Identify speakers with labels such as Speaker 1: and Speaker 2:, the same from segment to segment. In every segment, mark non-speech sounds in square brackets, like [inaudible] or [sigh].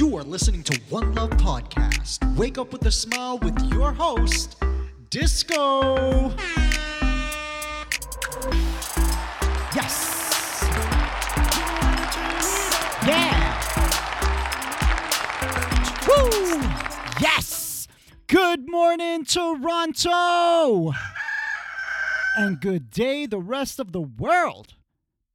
Speaker 1: You are listening to One Love Podcast. Wake up with a smile with your host, Disco. Yes. Yeah. Woo. Yes. Good morning, Toronto. And good day, the rest of the world.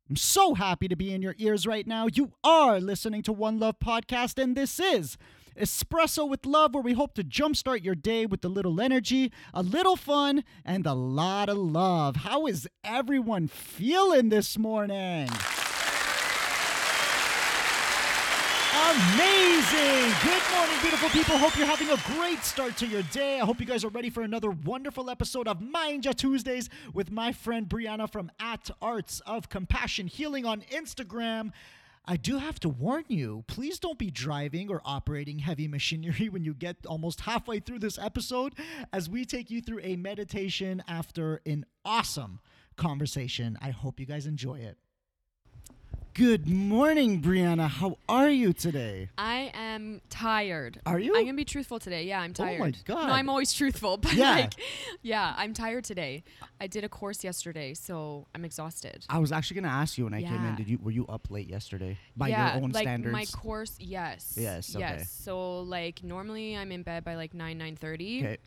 Speaker 1: I'm so happy to be in your ears right now. You are listening to One Love Podcast, and this is Espresso with Love, where we hope to jumpstart your day with a little energy, a little fun, and a lot of love. How is everyone feeling this morning? Amazing! Good morning, beautiful people. Hope you're having a great start to your day. I hope you guys are ready for another wonderful episode of Mind Ya Tuesdays with my friend Brianna from At Arts of Compassion Healing on Instagram. I do have to warn you, please don't be driving or operating heavy machinery [laughs] when you get almost halfway through this episode as we take you through a meditation after an awesome conversation. I hope you guys enjoy it. Good morning, Brianna. How are you today?
Speaker 2: I am tired.
Speaker 1: Are you?
Speaker 2: I'm gonna be truthful today. Yeah, I'm
Speaker 1: oh
Speaker 2: tired. Oh my.
Speaker 1: God.
Speaker 2: No, I'm always truthful, [laughs] but
Speaker 1: Yeah.
Speaker 2: like, yeah, I'm tired today. I did a course yesterday, so I'm exhausted.
Speaker 1: I was actually gonna ask you when I came in. Did you were you up late yesterday by
Speaker 2: yeah,
Speaker 1: your own
Speaker 2: like
Speaker 1: standards?
Speaker 2: my course, yes.
Speaker 1: Yes, okay.
Speaker 2: Yes. So like normally I'm in bed by like nine nine thirty.
Speaker 1: okay.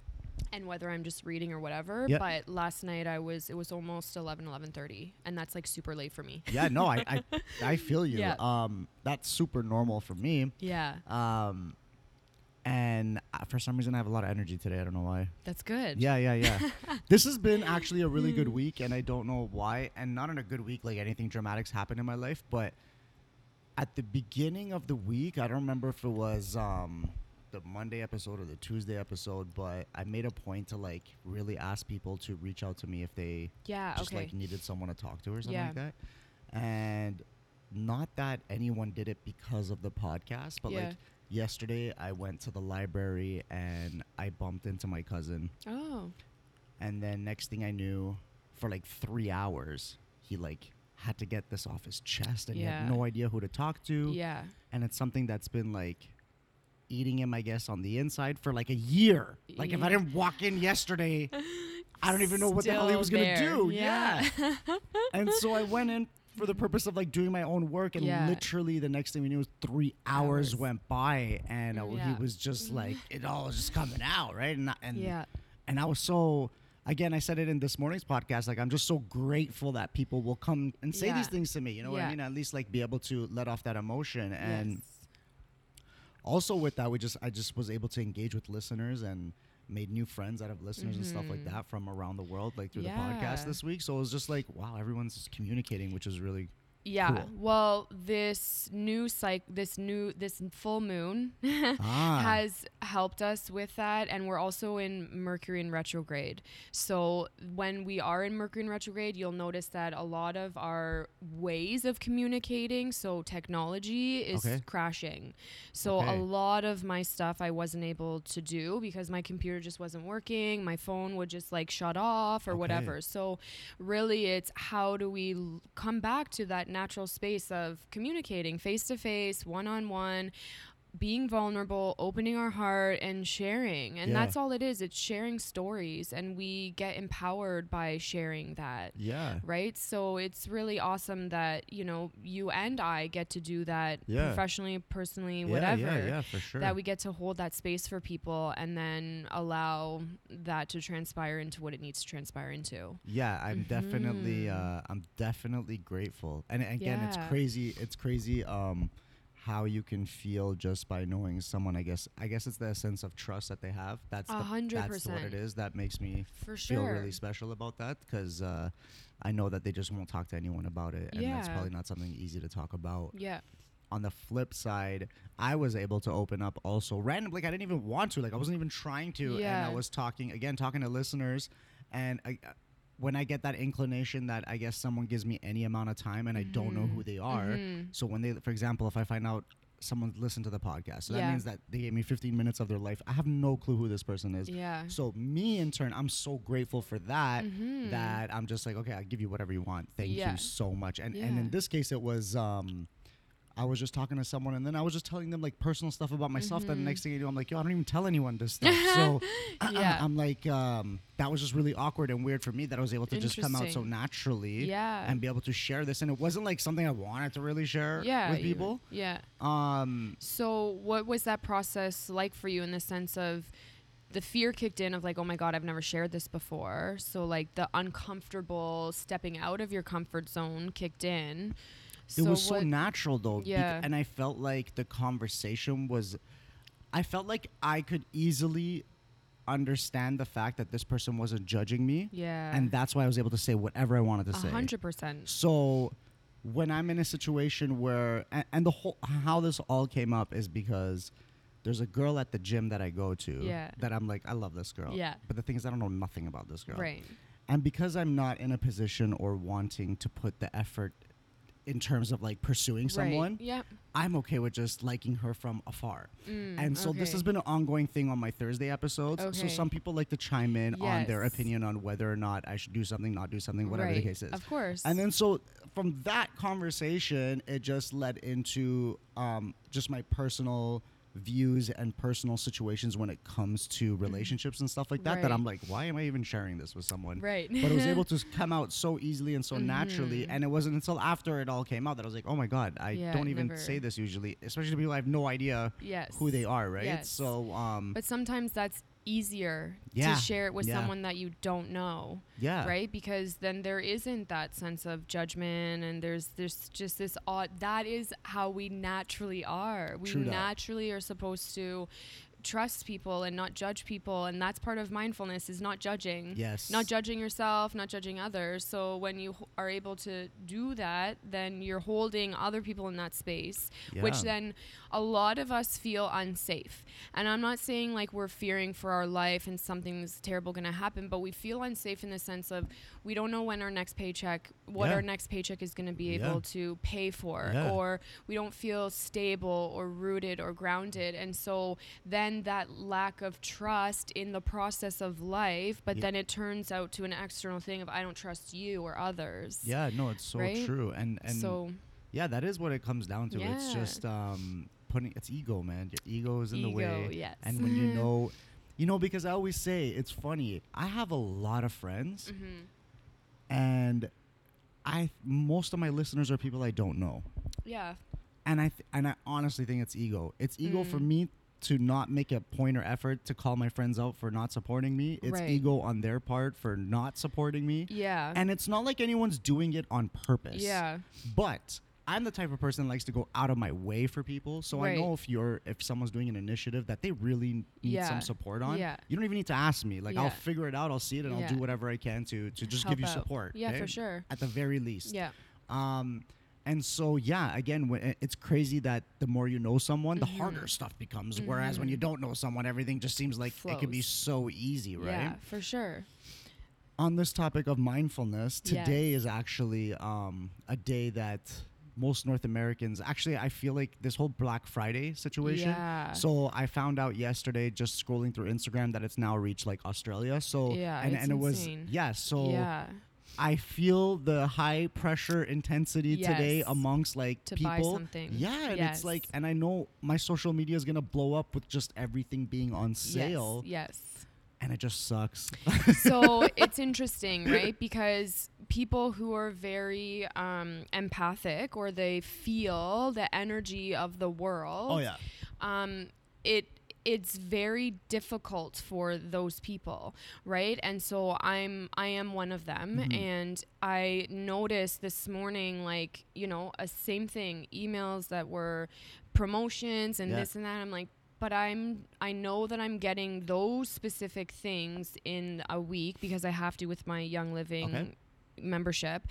Speaker 2: And whether I'm just reading or whatever,
Speaker 1: Yep.
Speaker 2: but last night I was it was almost 11 11:30 and that's like super late for me.
Speaker 1: Yeah, no, I I, [laughs] I feel you.
Speaker 2: Yeah.
Speaker 1: Um, that's super normal for me.
Speaker 2: Yeah.
Speaker 1: Um, and uh, for some reason I have a lot of energy today. I don't know why.
Speaker 2: That's good.
Speaker 1: Yeah, yeah, yeah. [laughs] this has been actually a really good [laughs] week, and I don't know why. And not in a good week, like anything dramatic's happened in my life, but at the beginning of the week, I don't remember if it was um, the Monday episode or the Tuesday episode, but I made a point to like really ask people to reach out to me if they
Speaker 2: Yeah,
Speaker 1: just
Speaker 2: okay.
Speaker 1: like needed someone to talk to or something
Speaker 2: Yeah.
Speaker 1: like that. And not that anyone did it because of the podcast, but
Speaker 2: Yeah.
Speaker 1: like yesterday I went to the library and I bumped into my cousin
Speaker 2: oh.
Speaker 1: and then next thing I knew, for like three hours, he like had to get this off his chest, and he had no idea who to talk to.
Speaker 2: Yeah.
Speaker 1: And it's something that's been like eating him, I guess, on the inside for like a year. Like if I didn't walk in yesterday, [laughs] I don't even know what the hell he was gonna do.
Speaker 2: Yeah.
Speaker 1: and so I [laughs] went in for the purpose of like doing my own work, and
Speaker 2: Yeah.
Speaker 1: literally the next thing we knew was three hours,
Speaker 2: Hours.
Speaker 1: went by, and uh, he was just like it all was just coming out, right? And I- and
Speaker 2: Yeah.
Speaker 1: and I was so again I said it in this morning's podcast like I'm just so grateful that people will come and say these things to me you know what I mean at least like be able to let off that emotion and
Speaker 2: Yes.
Speaker 1: Also with that we just I just was able to engage with listeners and made new friends out of listeners and stuff like
Speaker 2: Mhm.
Speaker 1: that from around the world like through the podcast this week so it was just like wow everyone's just communicating which is really
Speaker 2: Yeah.
Speaker 1: Cool.
Speaker 2: Well, this new psych, this new this full moon [laughs]
Speaker 1: Ah.
Speaker 2: has helped us with that, and we're also in Mercury in retrograde. So when we are in Mercury in retrograde, you'll notice that a lot of our ways of communicating, so technology, is
Speaker 1: Okay.
Speaker 2: crashing. So
Speaker 1: Okay.
Speaker 2: a lot of my stuff I wasn't able to do because my computer just wasn't working. My phone would just like shut off or
Speaker 1: Okay.
Speaker 2: whatever. So really, it's how do we l- come back to that natural space of communicating face to face, one on one, being vulnerable, opening our heart, and sharing. And
Speaker 1: Yeah.
Speaker 2: that's all it is. It's sharing stories, and we get empowered by sharing that.
Speaker 1: yeah
Speaker 2: Right. So it's really awesome that, you know, you and I get to do that
Speaker 1: Yeah.
Speaker 2: professionally, personally,
Speaker 1: yeah
Speaker 2: whatever
Speaker 1: yeah yeah for sure
Speaker 2: that we get to hold that space for people and then allow that to transpire into what it needs to transpire into.
Speaker 1: Yeah, I'm definitely
Speaker 2: Mhm.
Speaker 1: uh I'm definitely grateful. And again, it's crazy it's crazy um how you can feel just by knowing someone, I guess I guess it's the sense of trust that they have. That's the, that's what it is. that makes me
Speaker 2: For
Speaker 1: feel really special about that cuz uh I know that they just won't talk to anyone about it and that's probably not something easy to talk about.
Speaker 2: yeah.
Speaker 1: On the flip side, I was able to open up also randomly. like I didn't even want to, like I wasn't even trying to yeah. and I was talking again talking to listeners and I, when I get that inclination that I guess someone gives me any amount of time and I don't know who they are.
Speaker 2: Mhm.
Speaker 1: So when they, for example, if I find out someone listened to the podcast, so that
Speaker 2: Yeah.
Speaker 1: means that they gave me 15 minutes of their life. I have no clue who this person is.
Speaker 2: Yeah.
Speaker 1: So me in turn, I'm so grateful for that
Speaker 2: Mhm.
Speaker 1: that I'm just like, okay, I'll give you whatever you want. Thank
Speaker 2: Yeah.
Speaker 1: you so much. And and in this case, it was um, I was just talking to someone, and then I was just telling them like personal stuff about myself. That the
Speaker 2: Mhm.
Speaker 1: next thing you know, I'm like, yo, I don't even tell anyone this stuff. [laughs] so [clears throat]
Speaker 2: Yeah.
Speaker 1: I'm like, um, that was just really awkward and weird for me that I was able to just come out so naturally
Speaker 2: Yeah.
Speaker 1: and be able to share this. And it wasn't like something I wanted to really share
Speaker 2: yeah.
Speaker 1: with
Speaker 2: you-
Speaker 1: people.
Speaker 2: Yeah.
Speaker 1: Um,
Speaker 2: So, what was that process like for you in the sense of the fear kicked in of like, oh my God, I've never shared this before. So, like, the uncomfortable stepping out of your comfort zone kicked in.
Speaker 1: It was so
Speaker 2: what-
Speaker 1: natural though.
Speaker 2: Yeah.
Speaker 1: and I felt like the conversation was, I felt like I could easily understand the fact that this person wasn't judging me.
Speaker 2: Yeah.
Speaker 1: And that's why I was able to say whatever I wanted to
Speaker 2: A
Speaker 1: say.
Speaker 2: hundred percent.
Speaker 1: So when I'm in a situation where and, and the whole how this all came up is because there's a girl at the gym that I go to
Speaker 2: Yeah.
Speaker 1: that I'm like I love this girl.
Speaker 2: Yeah.
Speaker 1: But the thing is I don't know nothing about this girl.
Speaker 2: Right.
Speaker 1: And because I'm not in a position or wanting to put the effort in terms of like pursuing someone,
Speaker 2: Right. Yeah.
Speaker 1: I'm okay with just liking her from afar.
Speaker 2: Mm,
Speaker 1: And so this has been an ongoing thing on my Thursday episodes. So some people like to chime in on their opinion on whether or not I should do something, not do something, whatever the case is.
Speaker 2: Of course.
Speaker 1: And then so from that conversation, it just led into um, just my personal views and personal situations when it comes to relationships and stuff like that. That
Speaker 2: Mm-hmm.
Speaker 1: I'm like, why am I even sharing this with someone?
Speaker 2: Right.
Speaker 1: But it was able [laughs] to come out so easily and so naturally,
Speaker 2: Mhm.
Speaker 1: and it wasn't until after it all came out that I was like, oh my god, I
Speaker 2: Yeah,
Speaker 1: don't even
Speaker 2: never.
Speaker 1: say this usually, especially to people I have no idea
Speaker 2: yes.
Speaker 1: who they are, right?
Speaker 2: Yes.
Speaker 1: So, um,
Speaker 2: But sometimes that's easier
Speaker 1: Yeah.
Speaker 2: to share it with
Speaker 1: Yeah.
Speaker 2: someone that you don't know.
Speaker 1: yeah,
Speaker 2: right because then there isn't that sense of judgment and there's there's just this odd that is how we naturally are we
Speaker 1: True that.
Speaker 2: naturally are supposed to trust people and not judge people and that's part of mindfulness is not judging
Speaker 1: Yes.
Speaker 2: not judging yourself not judging others so when you h- are able to do that then you're holding other people in that space which then a lot of us feel unsafe and i'm not saying like we're fearing for our life and something's terrible going to happen but we feel unsafe in the sense of we don't know when our next paycheck what
Speaker 1: Yeah.
Speaker 2: our next paycheck is going to be
Speaker 1: Yeah.
Speaker 2: able to pay for
Speaker 1: Yeah.
Speaker 2: or we don't feel stable or rooted or grounded and so then that lack of trust in the process of life but then it turns out to an external thing of i don't trust you or others
Speaker 1: Yeah, no, it's so
Speaker 2: Right?
Speaker 1: true, and and
Speaker 2: so
Speaker 1: yeah, that is what it comes down to. It's just um, putting it's ego, man. Your ego is in the way,
Speaker 2: yes
Speaker 1: and when you [laughs] know, you know, because I always say it's funny. I have a lot of friends,
Speaker 2: hmm
Speaker 1: and I most of my listeners are people I don't know,
Speaker 2: yeah
Speaker 1: and I th- and I honestly think it's ego. It's ego for
Speaker 2: Mm.
Speaker 1: me to not make a point or effort to call my friends out for not supporting me. It's
Speaker 2: Right.
Speaker 1: ego on their part for not supporting me.
Speaker 2: yeah
Speaker 1: And it's not like anyone's doing it on purpose.
Speaker 2: yeah
Speaker 1: But I'm the type of person that likes to go out of my way for people. So I know if you're if someone's doing an initiative that they really need
Speaker 2: Yeah.
Speaker 1: some support on,
Speaker 2: Yeah.
Speaker 1: you don't even need to ask me. Like I'll figure it out, I'll see it and I'll do whatever I can to to just
Speaker 2: Help
Speaker 1: give you
Speaker 2: out.
Speaker 1: support.
Speaker 2: yeah
Speaker 1: okay?
Speaker 2: for sure
Speaker 1: At the very least.
Speaker 2: yeah
Speaker 1: Um and so yeah, again, when, it's crazy that the more you know someone, the
Speaker 2: Mhm.
Speaker 1: harder stuff becomes. Whereas when you
Speaker 2: Mhm.
Speaker 1: don't know someone, everything just seems like it can be so easy, right?
Speaker 2: yeah for sure
Speaker 1: on this topic of mindfulness,
Speaker 2: Yes.
Speaker 1: today is actually um, a day that most North Americans actually I feel like this whole Black Friday situation.
Speaker 2: Yeah.
Speaker 1: So I found out yesterday just scrolling through Instagram that it's now reached like Australia. So
Speaker 2: Yeah,
Speaker 1: and, and it was yeah, so
Speaker 2: yeah
Speaker 1: I feel the high pressure intensity today amongst like
Speaker 2: To
Speaker 1: people. Yeah, and it's like and I know my social media is gonna blow up with just everything being on sale.
Speaker 2: yes,
Speaker 1: And it just sucks.
Speaker 2: so [laughs] it's interesting right because people who are very um, empathic or they feel the energy of the world
Speaker 1: oh yeah.
Speaker 2: um, it it's very difficult for those people right and so i'm i am one of them
Speaker 1: Mhm.
Speaker 2: and i noticed this morning like you know a same thing emails that were promotions and
Speaker 1: Yeah.
Speaker 2: this and that i'm like but i'm i know that i'm getting those specific things in a week because i have to with my young living
Speaker 1: Okay.
Speaker 2: Membership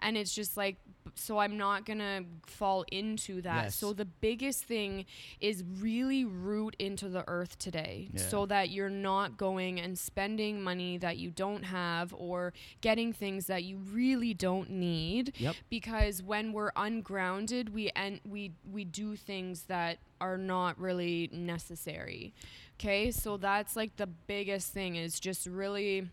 Speaker 2: and it's just like so i'm not gonna fall into that
Speaker 1: Yes.
Speaker 2: so the biggest thing is really root into the earth today
Speaker 1: Yeah.
Speaker 2: so that you're not going and spending money that you don't have or getting things that you really don't need
Speaker 1: Yep.
Speaker 2: because when we're ungrounded we and we we do things that are not really necessary okay so that's like the biggest thing is just really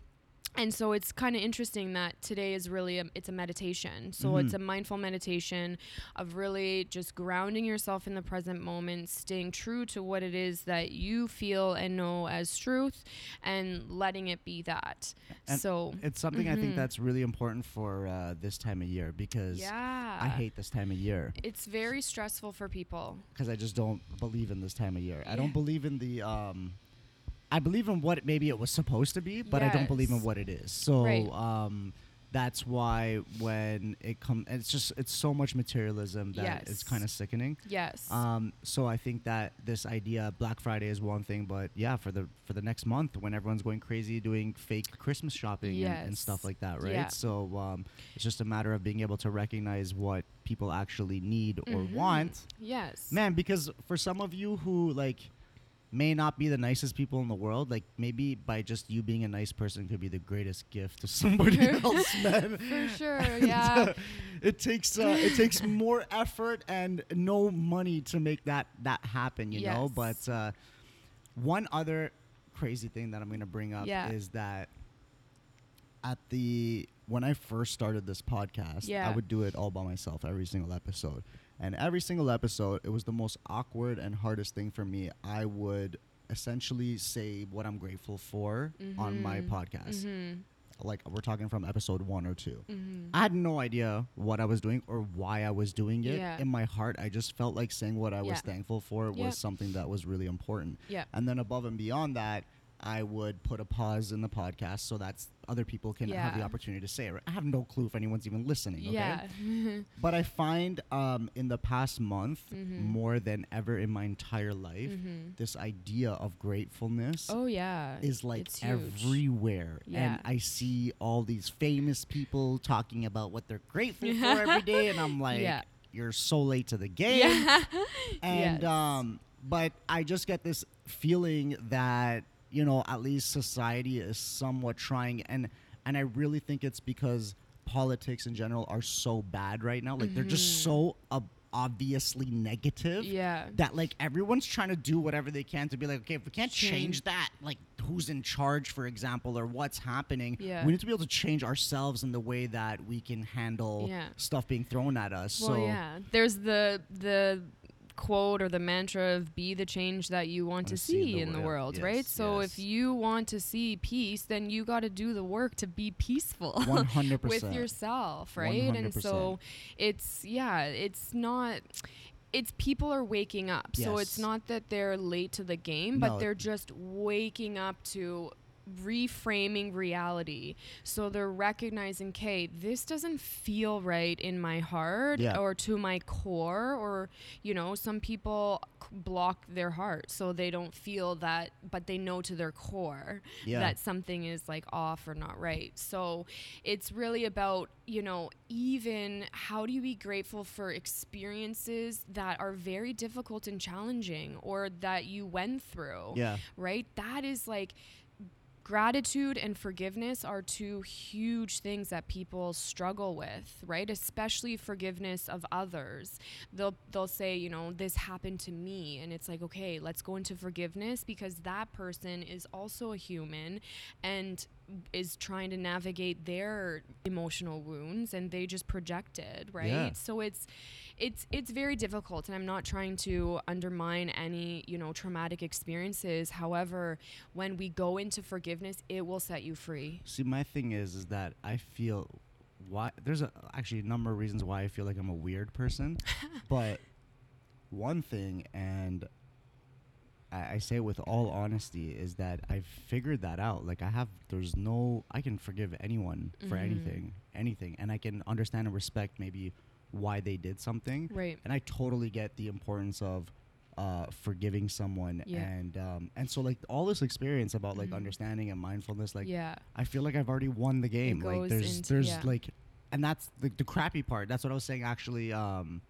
Speaker 2: and so it's kind of interesting that today is really a, it's a meditation so
Speaker 1: Mm-hmm.
Speaker 2: it's a mindful meditation of really just grounding yourself in the present moment staying true to what it is that you feel and know as truth and letting it be that
Speaker 1: And
Speaker 2: so
Speaker 1: It's something I think
Speaker 2: Mhm.
Speaker 1: that's really important for uh, this time of year because
Speaker 2: yeah
Speaker 1: I hate this time of year
Speaker 2: it's very stressful for people
Speaker 1: because I just don't believe in this time of year. I don't believe in the. Um, I believe in what maybe it was supposed to be, but I don't believe in what it is. So
Speaker 2: Right.
Speaker 1: um, that's why when it comes, it's just it's so much materialism that it's kind of sickening.
Speaker 2: yes
Speaker 1: Um, so I think that this idea, Black Friday is one thing, but yeah, for the for the next month when everyone's going crazy doing fake Christmas shopping and, and stuff like that, right?
Speaker 2: Yeah.
Speaker 1: So um, it's just a matter of being able to recognize what people actually need or
Speaker 2: Mhm.
Speaker 1: want,
Speaker 2: yes
Speaker 1: man. Because for some of you who like may not be the nicest people in the world, like maybe by just you being a nice person could be the greatest gift to [laughs] somebody [laughs] else, man.
Speaker 2: for sure [laughs]
Speaker 1: And,
Speaker 2: yeah
Speaker 1: uh, it takes uh, it takes more effort and no money to make that that happen, you know. But uh, one other crazy thing that I'm gonna bring up
Speaker 2: Yeah.
Speaker 1: is that at the when I first started this podcast, I would do it all by myself every single episode. And every single episode, it was the most awkward and hardest thing for me. I would essentially say what I'm grateful for on my
Speaker 2: Mhm.
Speaker 1: podcast.
Speaker 2: Mhm.
Speaker 1: Like we're talking from episode one or two.
Speaker 2: Mhm.
Speaker 1: I had no idea what I was doing or why I was doing it.
Speaker 2: Yeah.
Speaker 1: In my heart, I just felt like saying what I was thankful for was something that was really important.
Speaker 2: yeah
Speaker 1: And then above and beyond that, I would put a pause in the podcast so that other people can have the opportunity to say it. I have no clue if anyone's even listening. Okay?
Speaker 2: yeah [laughs]
Speaker 1: But I find um, in the past month,
Speaker 2: Mhm.
Speaker 1: more than ever in my entire life,
Speaker 2: Mhm.
Speaker 1: this idea of gratefulness
Speaker 2: oh yeah
Speaker 1: is like
Speaker 2: It's
Speaker 1: everywhere.
Speaker 2: Yeah.
Speaker 1: And I see all these famous people talking about what they're grateful for [laughs] every day. And I'm like,
Speaker 2: Yeah.
Speaker 1: you're so late to the [laughs] game.
Speaker 2: yeah
Speaker 1: And,
Speaker 2: Yes.
Speaker 1: um, but I just get this feeling that, you know, at least society is somewhat trying. And, and I really think it's because politics in general are so bad right now. Like they're just so mm-hmm. ob- obviously negative
Speaker 2: yeah
Speaker 1: that like everyone's trying to do whatever they can to be like okay if we can't change
Speaker 2: Change.
Speaker 1: that like who's in charge for example or what's happening
Speaker 2: Yeah.
Speaker 1: we need to be able to change ourselves in the way that we can handle
Speaker 2: Yeah.
Speaker 1: stuff being thrown at us
Speaker 2: Well,
Speaker 1: so
Speaker 2: yeah. There's the the quote or the mantra of be the change that you want to see in the world, right?
Speaker 1: Yes,
Speaker 2: So if you want to see peace, then you got to do the work to be peaceful
Speaker 1: 100% [laughs]
Speaker 2: with yourself, right? And so it's yeah, it's not it's people are waking up. So it's not that they're late to the game, but
Speaker 1: No.
Speaker 2: they're just waking up to reframing reality. So they're recognizing, okay, this doesn't feel right in my heart
Speaker 1: Yeah.
Speaker 2: or to my core or you know, some people block their heart so they don't feel that but they know to their core
Speaker 1: Yeah.
Speaker 2: that something is like off or not right. So it's really about, you know, even how do you be grateful for experiences that are very difficult and challenging or that you went through
Speaker 1: yeah
Speaker 2: right? That is like gratitude and forgiveness are two huge things that people struggle with, right? Especially forgiveness of others. They'll they'll say, you know, this happened to me and it's like, okay, let's go into forgiveness because that person is also a human and is trying to navigate their emotional wounds and they just projected, right?
Speaker 1: Yeah.
Speaker 2: So it's it's it's very difficult and i'm not trying to undermine any you know traumatic experiences however when we go into forgiveness it will set you free
Speaker 1: see my thing is is that i feel why there's a, actually a number of reasons why i feel like i'm a weird person [laughs] but one thing and I, I say it with all honesty is that I've figured that out. Like I have, there's no, I can forgive anyone for
Speaker 2: Mhm.
Speaker 1: anything, anything, and I can understand and respect maybe why they did something.
Speaker 2: right
Speaker 1: And I totally get the importance of uh, forgiving someone,
Speaker 2: Yeah.
Speaker 1: and um, and so like all this experience about like
Speaker 2: Mhm.
Speaker 1: understanding and mindfulness, like
Speaker 2: yeah
Speaker 1: I feel like I've already won the game. Like there's
Speaker 2: into-
Speaker 1: there's
Speaker 2: yeah.
Speaker 1: like, and that's the, the crappy part. That's what I was saying actually. Um,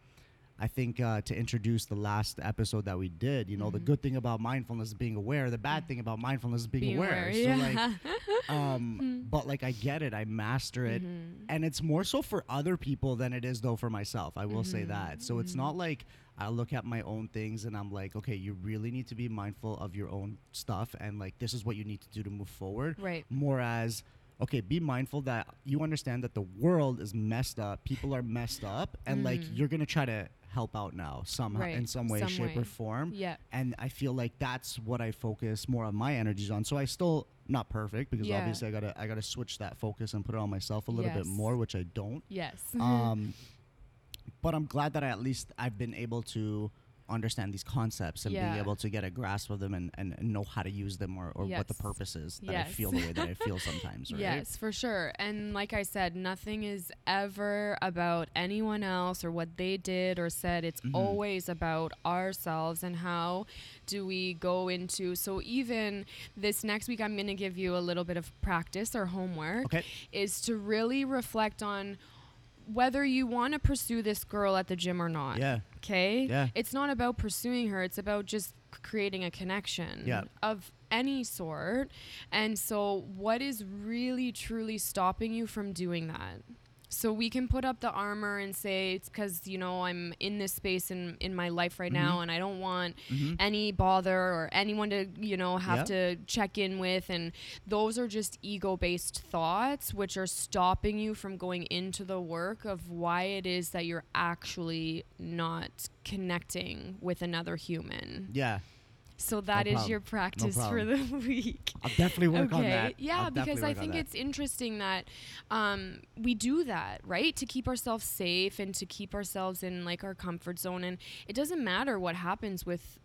Speaker 1: I think uh, to introduce the last episode that we did, you know, the
Speaker 2: Mhm.
Speaker 1: good thing about mindfulness is being aware. The bad thing about mindfulness is being,
Speaker 2: Being
Speaker 1: aware.
Speaker 2: aware,
Speaker 1: So
Speaker 2: yeah.
Speaker 1: like, [laughs] um, but like I get it. I master it,
Speaker 2: Mhm.
Speaker 1: and it's more so for other people than it is though for myself. I will say
Speaker 2: Mhm,
Speaker 1: that. So it's
Speaker 2: mhm.
Speaker 1: not like I look at my own things and I'm like, okay, you really need to be mindful of your own stuff, and like this is what you need to do to move forward
Speaker 2: right
Speaker 1: more as okay, be mindful that you understand that the world is messed up, people are messed up, and like
Speaker 2: Mhm.
Speaker 1: you're gonna try to help out now somehow
Speaker 2: Right,
Speaker 1: in some way,
Speaker 2: some
Speaker 1: shape,
Speaker 2: way.
Speaker 1: or form.
Speaker 2: Yeah.
Speaker 1: And I feel like that's what I focus more of my energies on. So I still not perfect because
Speaker 2: Yeah.
Speaker 1: obviously I gotta I gotta switch that focus and put it on myself a little bit more, which I don't.
Speaker 2: Yes. [laughs]
Speaker 1: um, but I'm glad that I at least I've been able to understand these concepts and being
Speaker 2: Yeah.
Speaker 1: able to get a grasp of them and, and, and know how to use them or, or what the purpose is that I feel the way that I feel [laughs] sometimes, right?
Speaker 2: Yes, for sure. And like I said, nothing is ever about anyone else or what they did or said. It's
Speaker 1: Mhm.
Speaker 2: always about ourselves and how do we go into. So even this next week, I'm going to give you a little bit of practice or homework.
Speaker 1: Okay.
Speaker 2: Is to really reflect on whether you want to pursue this girl at the gym or not.
Speaker 1: Yeah.
Speaker 2: Okay?
Speaker 1: Yeah.
Speaker 2: It's not about pursuing her, it's about just creating a connection
Speaker 1: Yeah.
Speaker 2: of any sort. And so, what is really truly stopping you from doing that? So we can put up the armor and say it's because you know I'm in this space in in my life right now, and I don't want
Speaker 1: Mhm.
Speaker 2: any bother or anyone to you know have
Speaker 1: Yeah.
Speaker 2: to check in with, and those are just ego based thoughts which are stopping you from going into the work of why it is that you're actually not connecting with another human.
Speaker 1: Yeah.
Speaker 2: So that is
Speaker 1: problem.
Speaker 2: your practice for the [laughs] week.
Speaker 1: I'll definitely work on that.
Speaker 2: Yeah,
Speaker 1: I'll
Speaker 2: because I think it's interesting that um, we do that, right? To keep ourselves safe and to keep ourselves in like our comfort zone. And it doesn't matter what happens with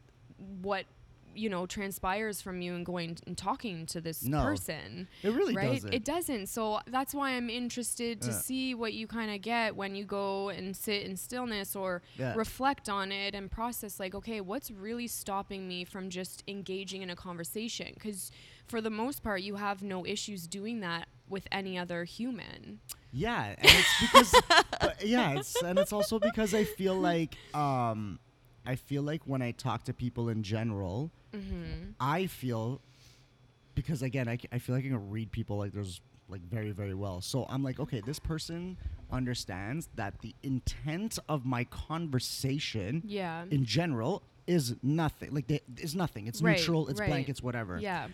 Speaker 2: what you know transpires from you and going and talking to this
Speaker 1: No,
Speaker 2: person
Speaker 1: It really
Speaker 2: right
Speaker 1: doesn't.
Speaker 2: it doesn't so that's why i'm interested to
Speaker 1: Yeah.
Speaker 2: see what you kind of get when you go and sit in stillness or
Speaker 1: Yeah.
Speaker 2: reflect on it and process like okay what's really stopping me from just engaging in a conversation because for the most part you have no issues doing that with any other human
Speaker 1: Yeah, and it's because [laughs] but yeah, it's and it's also because I feel like um I feel like when I talk to people in general,
Speaker 2: mm-hmm.
Speaker 1: I feel because again, I, I feel like I can read people like there's like very very well. So I'm like, okay, this person understands that the intent of my conversation
Speaker 2: yeah
Speaker 1: in general is nothing. Like they, is nothing. It's
Speaker 2: Right,
Speaker 1: neutral. It's
Speaker 2: right.
Speaker 1: blank. It's whatever.
Speaker 2: yeah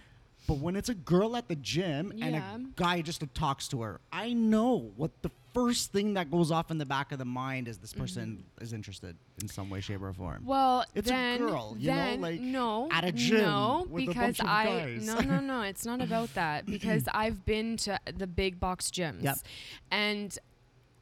Speaker 1: But when it's a girl at the gym and a guy just talks to her, I know what the first thing that goes off in the back of the mind is this person is interested in some way, shape, or form.
Speaker 2: Mm-hmm. Well,
Speaker 1: It's a girl, you know, like,
Speaker 2: no,
Speaker 1: at a gym
Speaker 2: no, because I
Speaker 1: guys.
Speaker 2: no no no, it's not about that because [clears throat] I've been to the big box gyms,
Speaker 1: Yep.
Speaker 2: and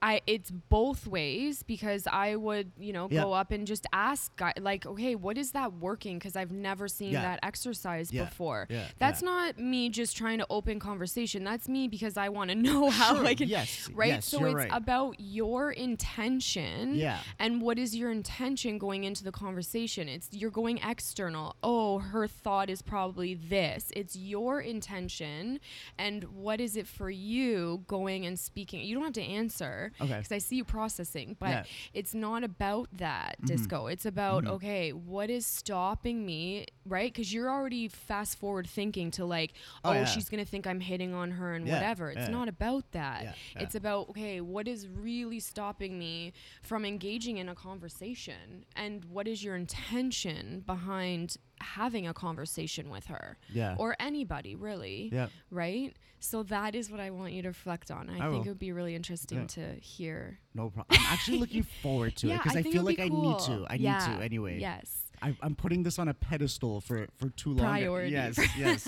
Speaker 2: I it's both ways because I would you know
Speaker 1: Yep.
Speaker 2: go up and just ask guy like okay what is that working because I've never seen
Speaker 1: Yeah.
Speaker 2: that exercise
Speaker 1: Yeah.
Speaker 2: before.
Speaker 1: Yeah,
Speaker 2: That's
Speaker 1: yeah.
Speaker 2: not me just trying to open conversation. That's me because I want to [laughs] know how
Speaker 1: Sure,
Speaker 2: I can
Speaker 1: yes,
Speaker 2: right.
Speaker 1: yes,
Speaker 2: so it's
Speaker 1: right.
Speaker 2: about your intention
Speaker 1: Yeah.
Speaker 2: and what is your intention going into the conversation it's you're going external oh her thought is probably this it's your intention and what is it for you going and speaking you don't have to answer
Speaker 1: Okay.
Speaker 2: because i see you processing but
Speaker 1: Yeah. Mm-hmm.
Speaker 2: it's not about that disco it's about okay what is stopping me right because you're already fast forward thinking to like
Speaker 1: Oh,
Speaker 2: oh,
Speaker 1: yeah.
Speaker 2: she's gonna think i'm hitting on her and
Speaker 1: Yeah,
Speaker 2: whatever it's not about that it's about okay what is really stopping me from engaging in a conversation and what is your intention behind having a conversation with her
Speaker 1: Yeah.
Speaker 2: or anybody really
Speaker 1: Yeah.
Speaker 2: right so that is what i want you to reflect on i,
Speaker 1: I
Speaker 2: think
Speaker 1: will.
Speaker 2: it would be really interesting
Speaker 1: Yeah.
Speaker 2: to hear
Speaker 1: No problem. I'm actually looking [laughs] forward to it because
Speaker 2: I,
Speaker 1: I, feel like
Speaker 2: be
Speaker 1: I need to. I
Speaker 2: yeah.
Speaker 1: need to anyway.
Speaker 2: yes
Speaker 1: I, I'm putting this on a pedestal for for too long.
Speaker 2: Priority.
Speaker 1: Yes. [laughs] Yes.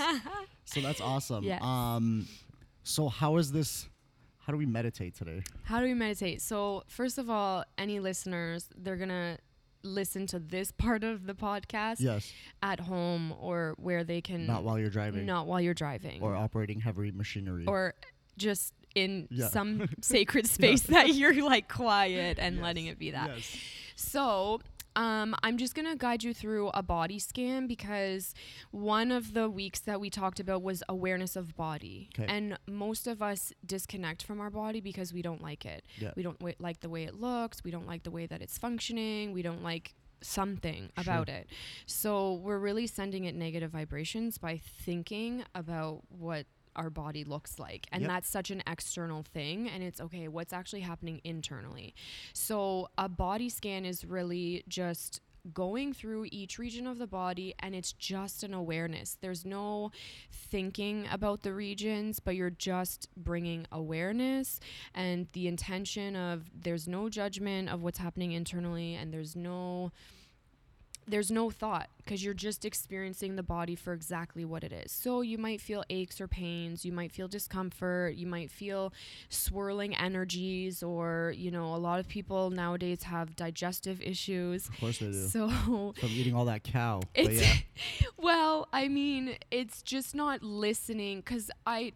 Speaker 1: so that's awesome.
Speaker 2: Yes.
Speaker 1: Um. So how is this? How do we meditate today?
Speaker 2: How do we meditate? So, first of all, any listeners, they're going to listen to this part of the podcast
Speaker 1: Yes.
Speaker 2: at home or where they can
Speaker 1: Not while you're driving.
Speaker 2: not while you're driving
Speaker 1: Or operating heavy machinery.
Speaker 2: or just in
Speaker 1: Yeah.
Speaker 2: some [laughs] sacred space that you're like quiet and
Speaker 1: Yes,
Speaker 2: letting it be that.
Speaker 1: Yes.
Speaker 2: So, um, I'm just gonna guide you through a body scan because one of the weeks that we talked about was awareness of body,
Speaker 1: 'Kay.
Speaker 2: and most of us disconnect from our body because we don't like it.
Speaker 1: Yeah.
Speaker 2: We don't w- like the way it looks. We don't like the way that it's functioning. We don't like something about it. So we're really sending it negative vibrations by thinking about what our body looks like. And
Speaker 1: Yep.
Speaker 2: that's such an external thing. And it's okay, what's actually happening internally? So a body scan is really just going through each region of the body and it's just an awareness. There's no thinking about the regions, but you're just bringing awareness and the intention of there's no judgment of what's happening internally and there's no there's no thought because you're just experiencing the body for exactly what it is. So you might feel aches or pains, you might feel discomfort, you might feel swirling energies, or, you know, a lot of people nowadays have digestive issues.
Speaker 1: Of course they do.
Speaker 2: So [laughs]
Speaker 1: From eating all that cow. Yeah. [laughs]
Speaker 2: well, I mean, it's just not listening because I.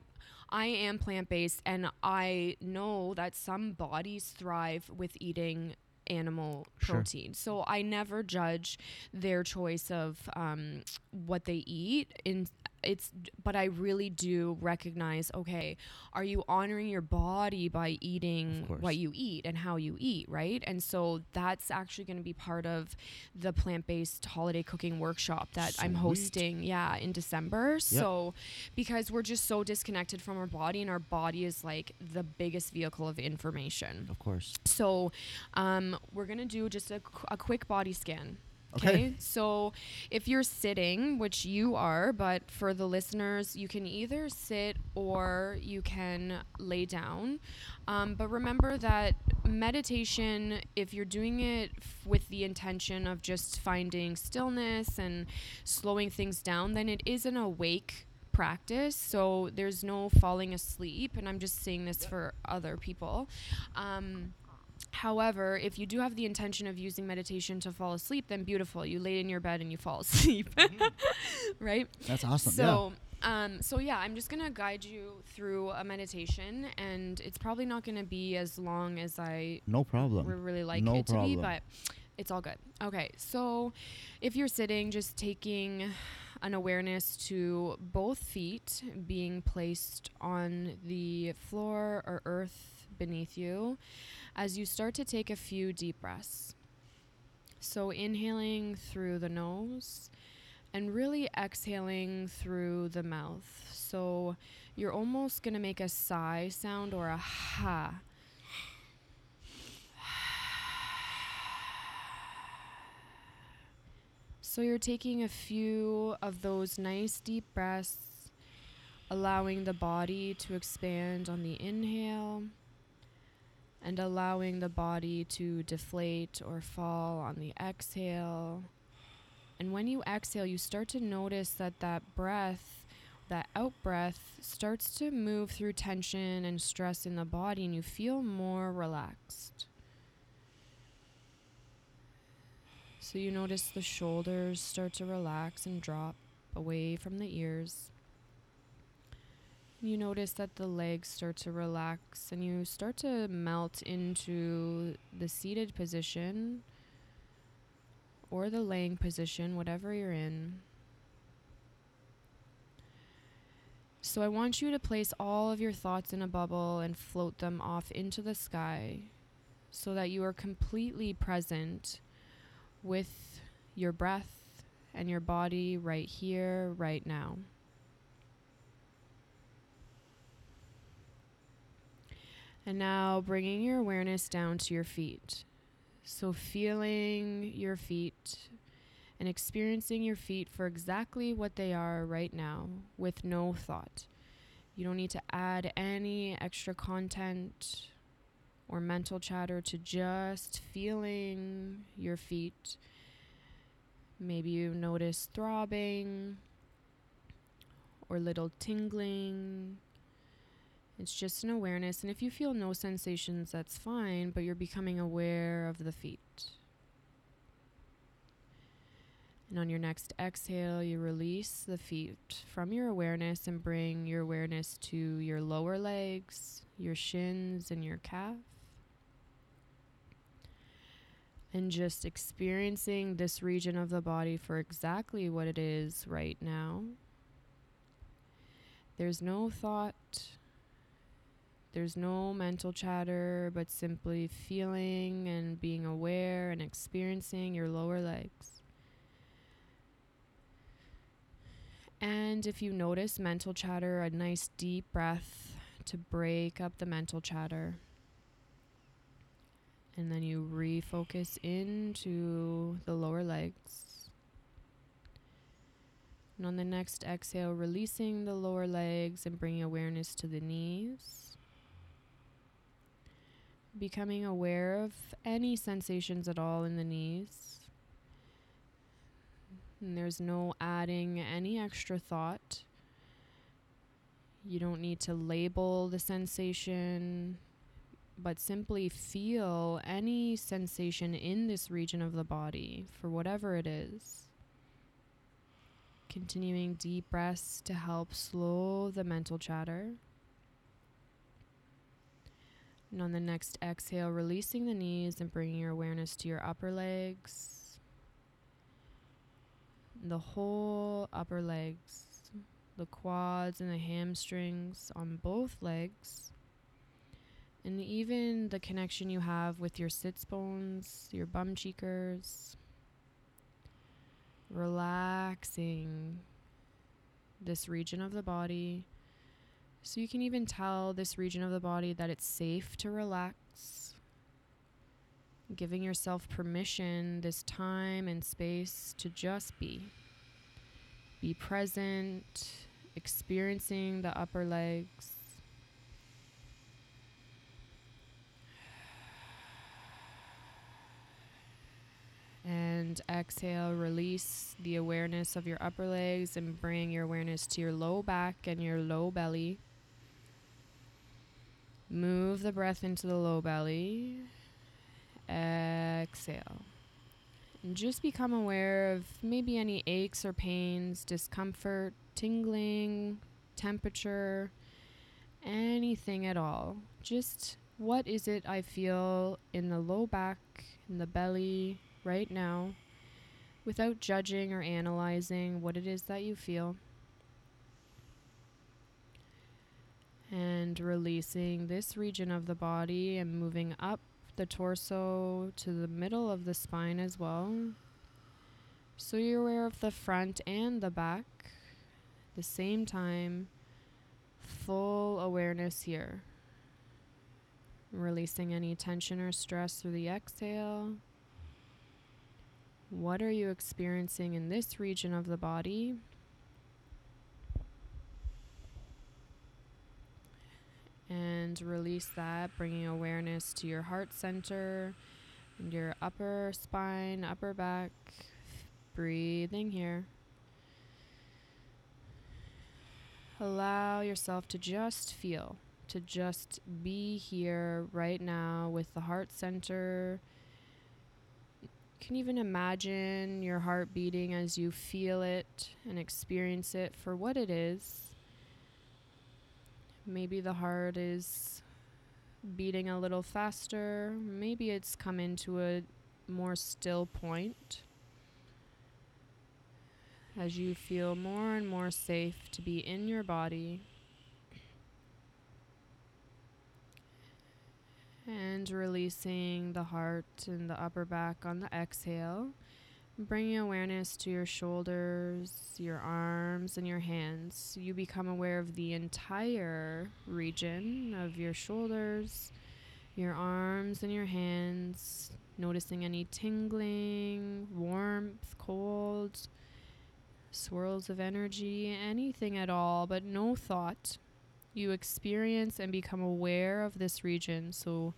Speaker 2: I am plant based and I know that some bodies thrive with eating animal
Speaker 1: Sure.
Speaker 2: protein. So I never judge their choice of um, what they eat. In it's, but I really do recognize. Okay, are you honoring your body by eating what you eat and how you eat, right? And so that's actually going to be part of the plant based holiday cooking workshop that I'm hosting. Yeah, in December. So because we're just so disconnected from our body, and our body is like the biggest vehicle of information.
Speaker 1: Of course.
Speaker 2: So, um, we're gonna do just a, a quick body scan.
Speaker 1: Okay.
Speaker 2: So, if you're sitting, which you are, but for the listeners, you can either sit or you can lay down. Um, but remember that meditation, if you're doing it f- with the intention of just finding stillness and slowing things down, then it is an awake practice. So there's no falling asleep. And I'm just saying this for other people. Um, However, if you do have the intention of using meditation to fall asleep, then beautiful. You lay in your bed and you fall [laughs] asleep. right?
Speaker 1: That's awesome.
Speaker 2: So, um, so yeah, I'm just gonna guide you through a meditation, and it's probably not gonna be as long as I.
Speaker 1: No problem.
Speaker 2: we really like
Speaker 1: No
Speaker 2: it to be, but it's all good. Okay, so if you're sitting, just taking an awareness to both feet being placed on the floor or earth beneath you as you start to take a few deep breaths. So, inhaling through the nose and really exhaling through the mouth. So, you're almost going to make a sigh sound or a ha So you're taking a few of those nice deep breaths, allowing the body to expand on the inhale and allowing the body to deflate or fall on the exhale. And when you exhale, you start to notice that that breath, that out breath, starts to move through tension and stress in the body, and you feel more relaxed. So you notice the shoulders start to relax and drop away from the ears. You notice that the legs start to relax and you start to melt into the seated position or the laying position, whatever you're in. So I want you to place all of your thoughts in a bubble and float them off into the sky so that you are completely present with your breath and your body right here, right now. And now bringing your awareness down to your feet. So, feeling your feet and experiencing your feet for exactly what they are right now with no thought. You don't need to add any extra content or mental chatter to just feeling your feet. Maybe you notice throbbing or little tingling. It's just an awareness. And if you feel no sensations, that's fine, but you're becoming aware of the feet. And on your next exhale, you release the feet from your awareness and bring your awareness to your lower legs, your shins, and your calf. And just experiencing this region of the body for exactly what it is right now. There's no thought, there's no mental chatter, but simply feeling and being aware and experiencing your lower legs. And if you notice mental chatter, a nice deep breath to break up the mental chatter. And then you refocus into the lower legs. And on the next exhale, releasing the lower legs and bringing awareness to the knees. Becoming aware of any sensations at all in the knees. And there's no adding any extra thought. You don't need to label the sensation, but simply feel any sensation in this region of the body for whatever it is. Continuing deep breaths to help slow the mental chatter. And on the next exhale, releasing the knees and bringing your awareness to your upper legs, the whole upper legs, the quads and the hamstrings on both legs, and even the connection you have with your sits bones, your bum cheekers. Relaxing this region of the body. So you can even tell this region of the body that it's safe to relax. Giving yourself permission, this time and space to just be. Be present, experiencing the upper legs. And exhale, release the awareness of your upper legs and bring your awareness to your low back and your low belly. Move the breath into the low belly. Exhale. And just become aware of maybe any aches or pains, discomfort, tingling, temperature, anything at all. Just what is it I feel in the low back, in the belly right now, without judging or analyzing what it is that you feel. And releasing this region of the body and moving up the torso to the middle of the spine as well. So you're aware of the front and the back. At the same time, full awareness here. Releasing any tension or stress through the exhale. What are you experiencing in this region of the body? And release that, bringing awareness to your heart center and your upper spine, upper back. Breathing here. Allow yourself to just feel, to just be here right now with the heart center. You can even imagine your heart beating as you feel it and experience it for what it is. Maybe the heart is beating a little faster. Maybe it's come into a more still point as you feel more and more safe to be in your body. And releasing the heart and the upper back on the exhale. Bringing awareness to your shoulders, your arms, and your hands. You become aware of the entire region of your shoulders, your arms, and your hands. Noticing any tingling, warmth, cold, swirls of energy, anything at all, but no thought. You experience and become aware of this region. So,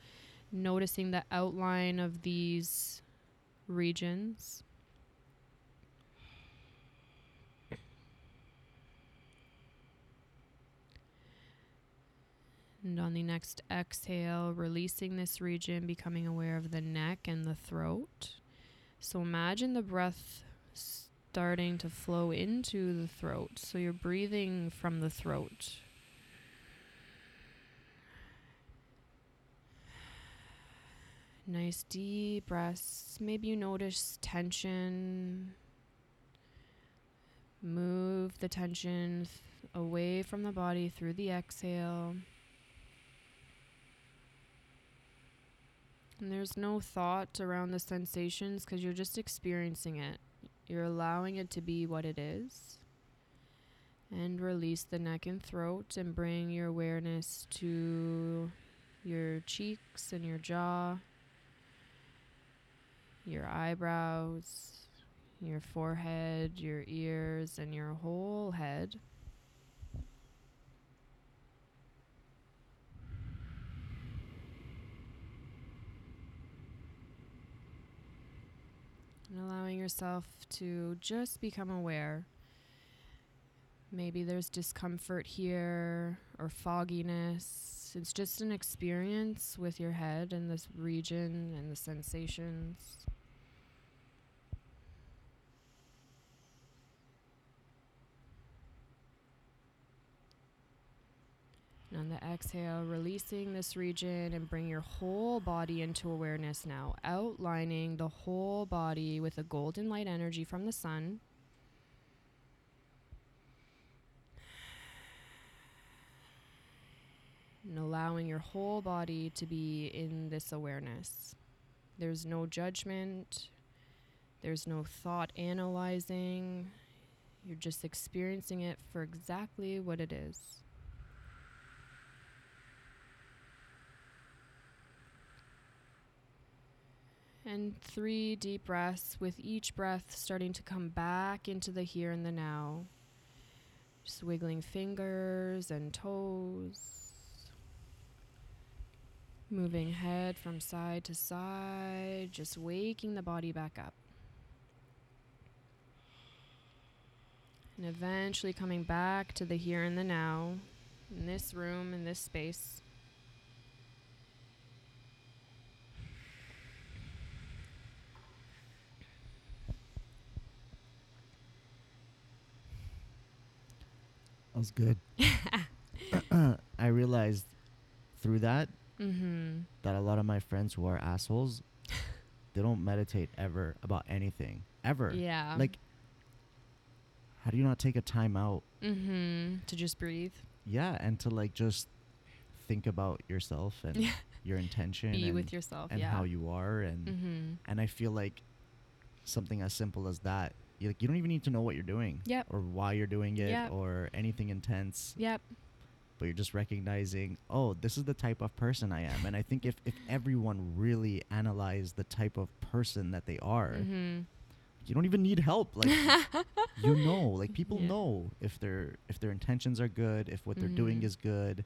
Speaker 2: noticing the outline of these regions. And on the next exhale, releasing this region, becoming aware of the neck and the throat. So imagine the breath starting to flow into the throat. So you're breathing from the throat. Nice deep breaths. Maybe you notice tension. Move the tension th- away from the body through the exhale. And there's no thought around the sensations because you're just experiencing it. You're allowing it to be what it is. And release the neck and throat and bring your awareness to your cheeks and your jaw. your eyebrows, your forehead, your ears, and your whole head. And allowing yourself to just become aware. Maybe there's discomfort here or fogginess. It's just an experience with your head and this region and the sensations. The exhale, releasing this region and bring your whole body into awareness now, outlining the whole body with a golden light energy from the sun. And allowing your whole body to be in this awareness. There's no judgment, there's no thought analyzing. You're just experiencing it for exactly what it is. And three deep breaths with each breath starting to come back into the here and the now. Just wiggling fingers and toes. Moving head from side to side, just waking the body back up. And eventually coming back to the here and the now, in this room, in this space.
Speaker 1: Was good. [laughs] I realized through that
Speaker 2: Mm-hmm.
Speaker 1: that a lot of my friends who are assholes, [laughs] they don't meditate ever about anything ever.
Speaker 2: Yeah.
Speaker 1: Like, how do you not take a time out?
Speaker 2: mm-hmm. To just breathe.
Speaker 1: Yeah, and to like just think about yourself and [laughs] your intention
Speaker 2: Be
Speaker 1: and,
Speaker 2: with yourself.
Speaker 1: and
Speaker 2: yeah.
Speaker 1: how you are and
Speaker 2: Mm-hmm.
Speaker 1: and I feel like something as simple as that. You, like, you don't even need to know what you're doing
Speaker 2: Yep.
Speaker 1: or why you're doing it
Speaker 2: Yep.
Speaker 1: or anything intense.
Speaker 2: Yep.
Speaker 1: but you're just recognizing, oh, this is the type of person I am. And I think if, if everyone really analyzed the type of person that they are,
Speaker 2: Mm-hmm.
Speaker 1: you don't even need help. Like [laughs] you know, like people
Speaker 2: Yeah.
Speaker 1: know if their if their intentions are good, if what they're doing
Speaker 2: Mhm.
Speaker 1: is good.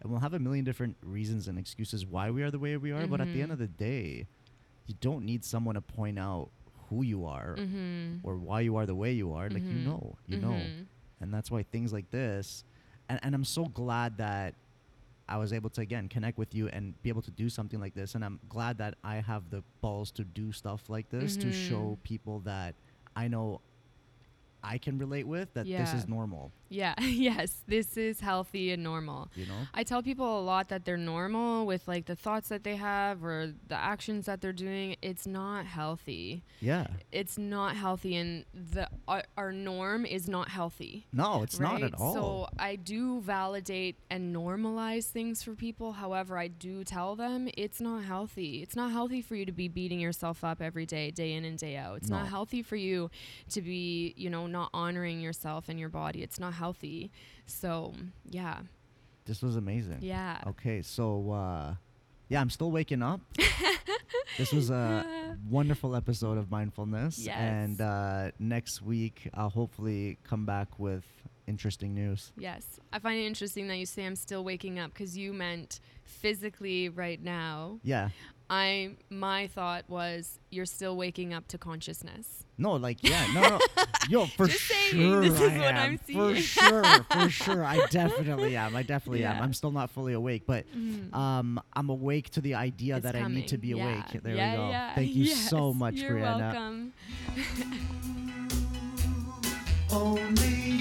Speaker 1: And we'll have a million different reasons and excuses why we are the way we are, but at the end
Speaker 2: Mhm.
Speaker 1: of the day, you don't need someone to point out who you are
Speaker 2: Mm-hmm.
Speaker 1: or why you are the way you are. Like you
Speaker 2: Mhm.
Speaker 1: know, you know
Speaker 2: Mhm.
Speaker 1: and that's why things like this and, and i'm so glad that i was able to again connect with you and be able to do something like this and i'm glad that i have the balls to do stuff like this to show
Speaker 2: Mhm.
Speaker 1: people that i know i can relate with that this is normal
Speaker 2: Yeah. [laughs] yes. This is healthy and normal.
Speaker 1: you know
Speaker 2: I tell people a lot that they're normal with like the thoughts that they have or the actions that they're doing. It's not healthy.
Speaker 1: yeah
Speaker 2: It's not healthy, and the our, our norm is not healthy.
Speaker 1: no it's
Speaker 2: right?
Speaker 1: not at all
Speaker 2: So I do validate and normalize things for people. However, I do tell them it's not healthy. It's not healthy for you to be beating yourself up every day, day in and day out. It's
Speaker 1: No.
Speaker 2: not healthy for you to be, you know, not honoring yourself and your body. It's not healthy. So, yeah.
Speaker 1: this was amazing
Speaker 2: Yeah.
Speaker 1: okay so uh yeah i'm still waking up [laughs] this was a [laughs] wonderful episode of mindfulness
Speaker 2: Yes.
Speaker 1: and uh next week i'll hopefully come back with interesting news
Speaker 2: Yes. I find it interesting that you say I'm still waking up because you meant physically right now.
Speaker 1: yeah
Speaker 2: I my thought was you're still waking up to consciousness.
Speaker 1: No, like yeah, no, no, [laughs] yo, for
Speaker 2: Just saying,
Speaker 1: sure,
Speaker 2: this is
Speaker 1: I
Speaker 2: what
Speaker 1: am.
Speaker 2: I'm seeing.
Speaker 1: For sure, for [laughs] sure, I definitely am. I definitely am. I'm still not fully awake, but
Speaker 2: Mhm.
Speaker 1: um, I'm awake to the idea
Speaker 2: It's
Speaker 1: that I need to be
Speaker 2: coming.
Speaker 1: awake. There
Speaker 2: yeah,
Speaker 1: we go.
Speaker 2: yeah.
Speaker 1: Thank you so much,
Speaker 2: You're
Speaker 1: Brianna.
Speaker 2: welcome. [laughs]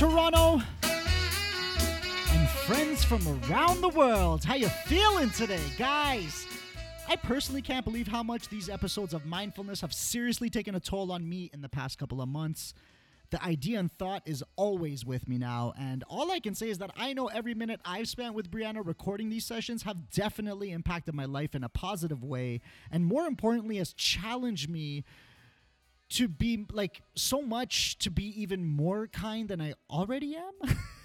Speaker 3: Toronto and friends from around the world, how you feeling today, guys? I personally can't believe how much these episodes of mindfulness have seriously taken a toll on me in the past couple of months. The idea and thought is always with me now, and all I can say is that I know every minute I've spent with Brianna recording these sessions have definitely impacted my life in a positive way, and more importantly, has challenged me to be like so much to be even more kind than I already am. [laughs]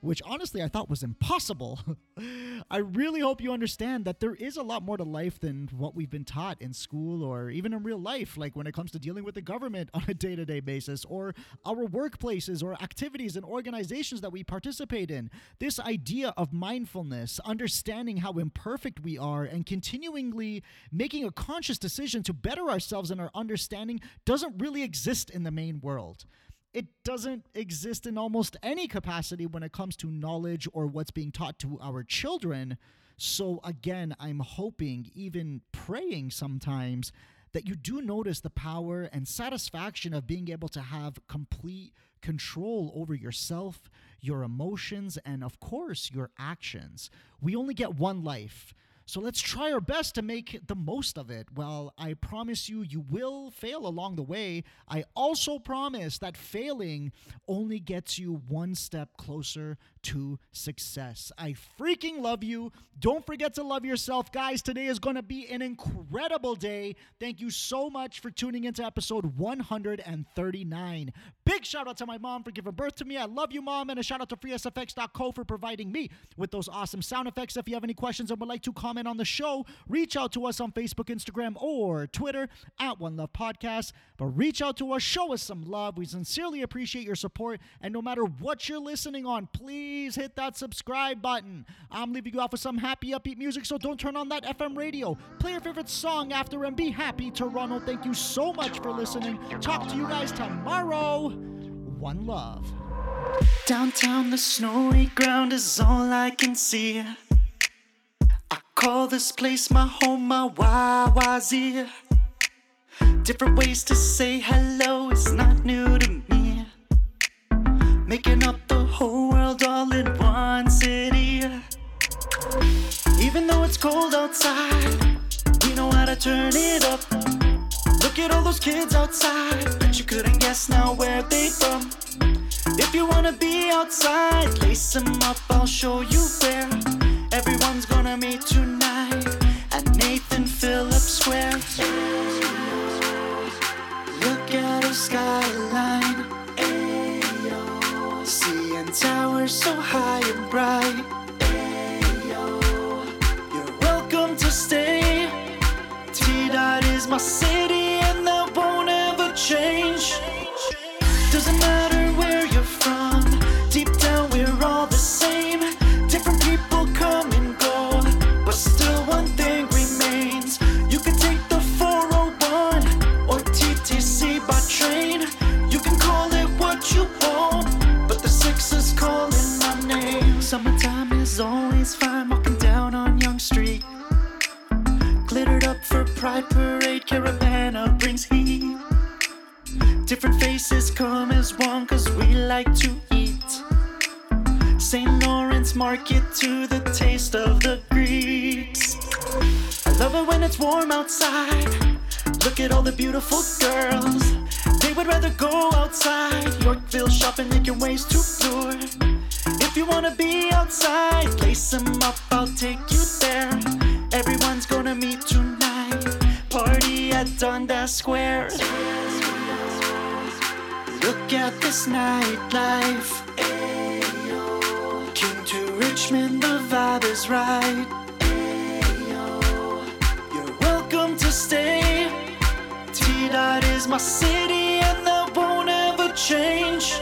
Speaker 3: which honestly I thought was impossible. [laughs] I really hope you understand that there is a lot more to life than what we've been taught in school or even in real life, like when it comes to dealing with the government [laughs] on a day to day basis or our workplaces or activities and organizations that we participate in. This idea of mindfulness, understanding how imperfect we are, and continually making a conscious decision to better ourselves and our understanding doesn't really exist in the main world it doesn't exist in almost any capacity when it comes to knowledge or what's being taught to our children. So, again, I'm hoping, even praying sometimes, that you do notice the power and satisfaction of being able to have complete control over yourself, your emotions, and of course, your actions. We only get one life. So let's try our best to make the most of it. Well, I promise you, you will fail along the way. I also promise that failing only gets you one step closer to success. I freaking love you. Don't forget to love yourself, guys. Today is going to be an incredible day. Thank you so much for tuning into episode 139. Big shout out to my mom for giving birth to me. I love you, mom. And a shout out to freesfx.co for providing me with those awesome sound effects. If you have any questions and would like to comment, on the show, reach out to us on Facebook, Instagram, or Twitter at One Love Podcast. But reach out to us, show us some love. We sincerely appreciate your support. And no matter what you're listening on, please hit that subscribe button. I'm leaving you off with some happy, upbeat music, so don't turn on that FM radio. Play your favorite song after and be happy, Toronto. Thank you so much for listening. Talk to you guys tomorrow. One love.
Speaker 4: Downtown, the snowy ground is all I can see. I call this place my home, my YYZ. Different ways to say hello is not new to me. Making up Even though it's cold outside, we know how to turn it up. Look at all those kids outside, you couldn't guess now where they from. If you wanna be outside, lace them up, I'll show you where. Everyone's gonna meet tonight at Nathan Phillips Square. Look at the skyline. Ayo. Seeing towers so high and bright. My city, and that won't ever change. Like to eat. St. Lawrence Market to the taste of the Greeks. I love it when it's warm outside. Look at all the beautiful girls. They would rather go outside. Yorkville shopping, making ways to lure. If you wanna be outside, lace them up, I'll take you there. Everyone's gonna meet tonight. Party at Dundas Square. Look at this nightlife. King to Richmond, the vibe is right. You're welcome to stay. T Dot is my city, and that won't ever change.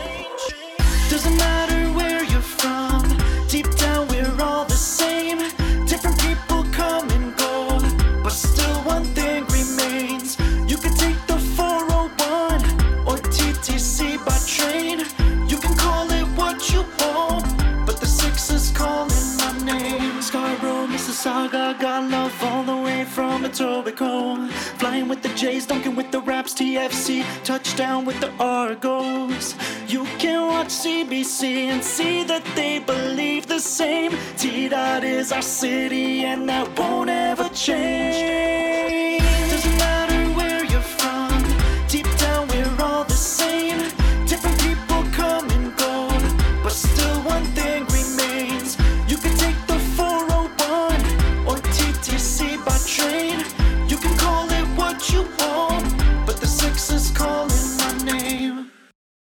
Speaker 4: Jays Duncan with the Raps, TFC, touchdown with the Argos. You can watch CBC and see that they believe the same. T Dot is our city, and that won't ever change. Doesn't matter where you're from, deep down we're all the same.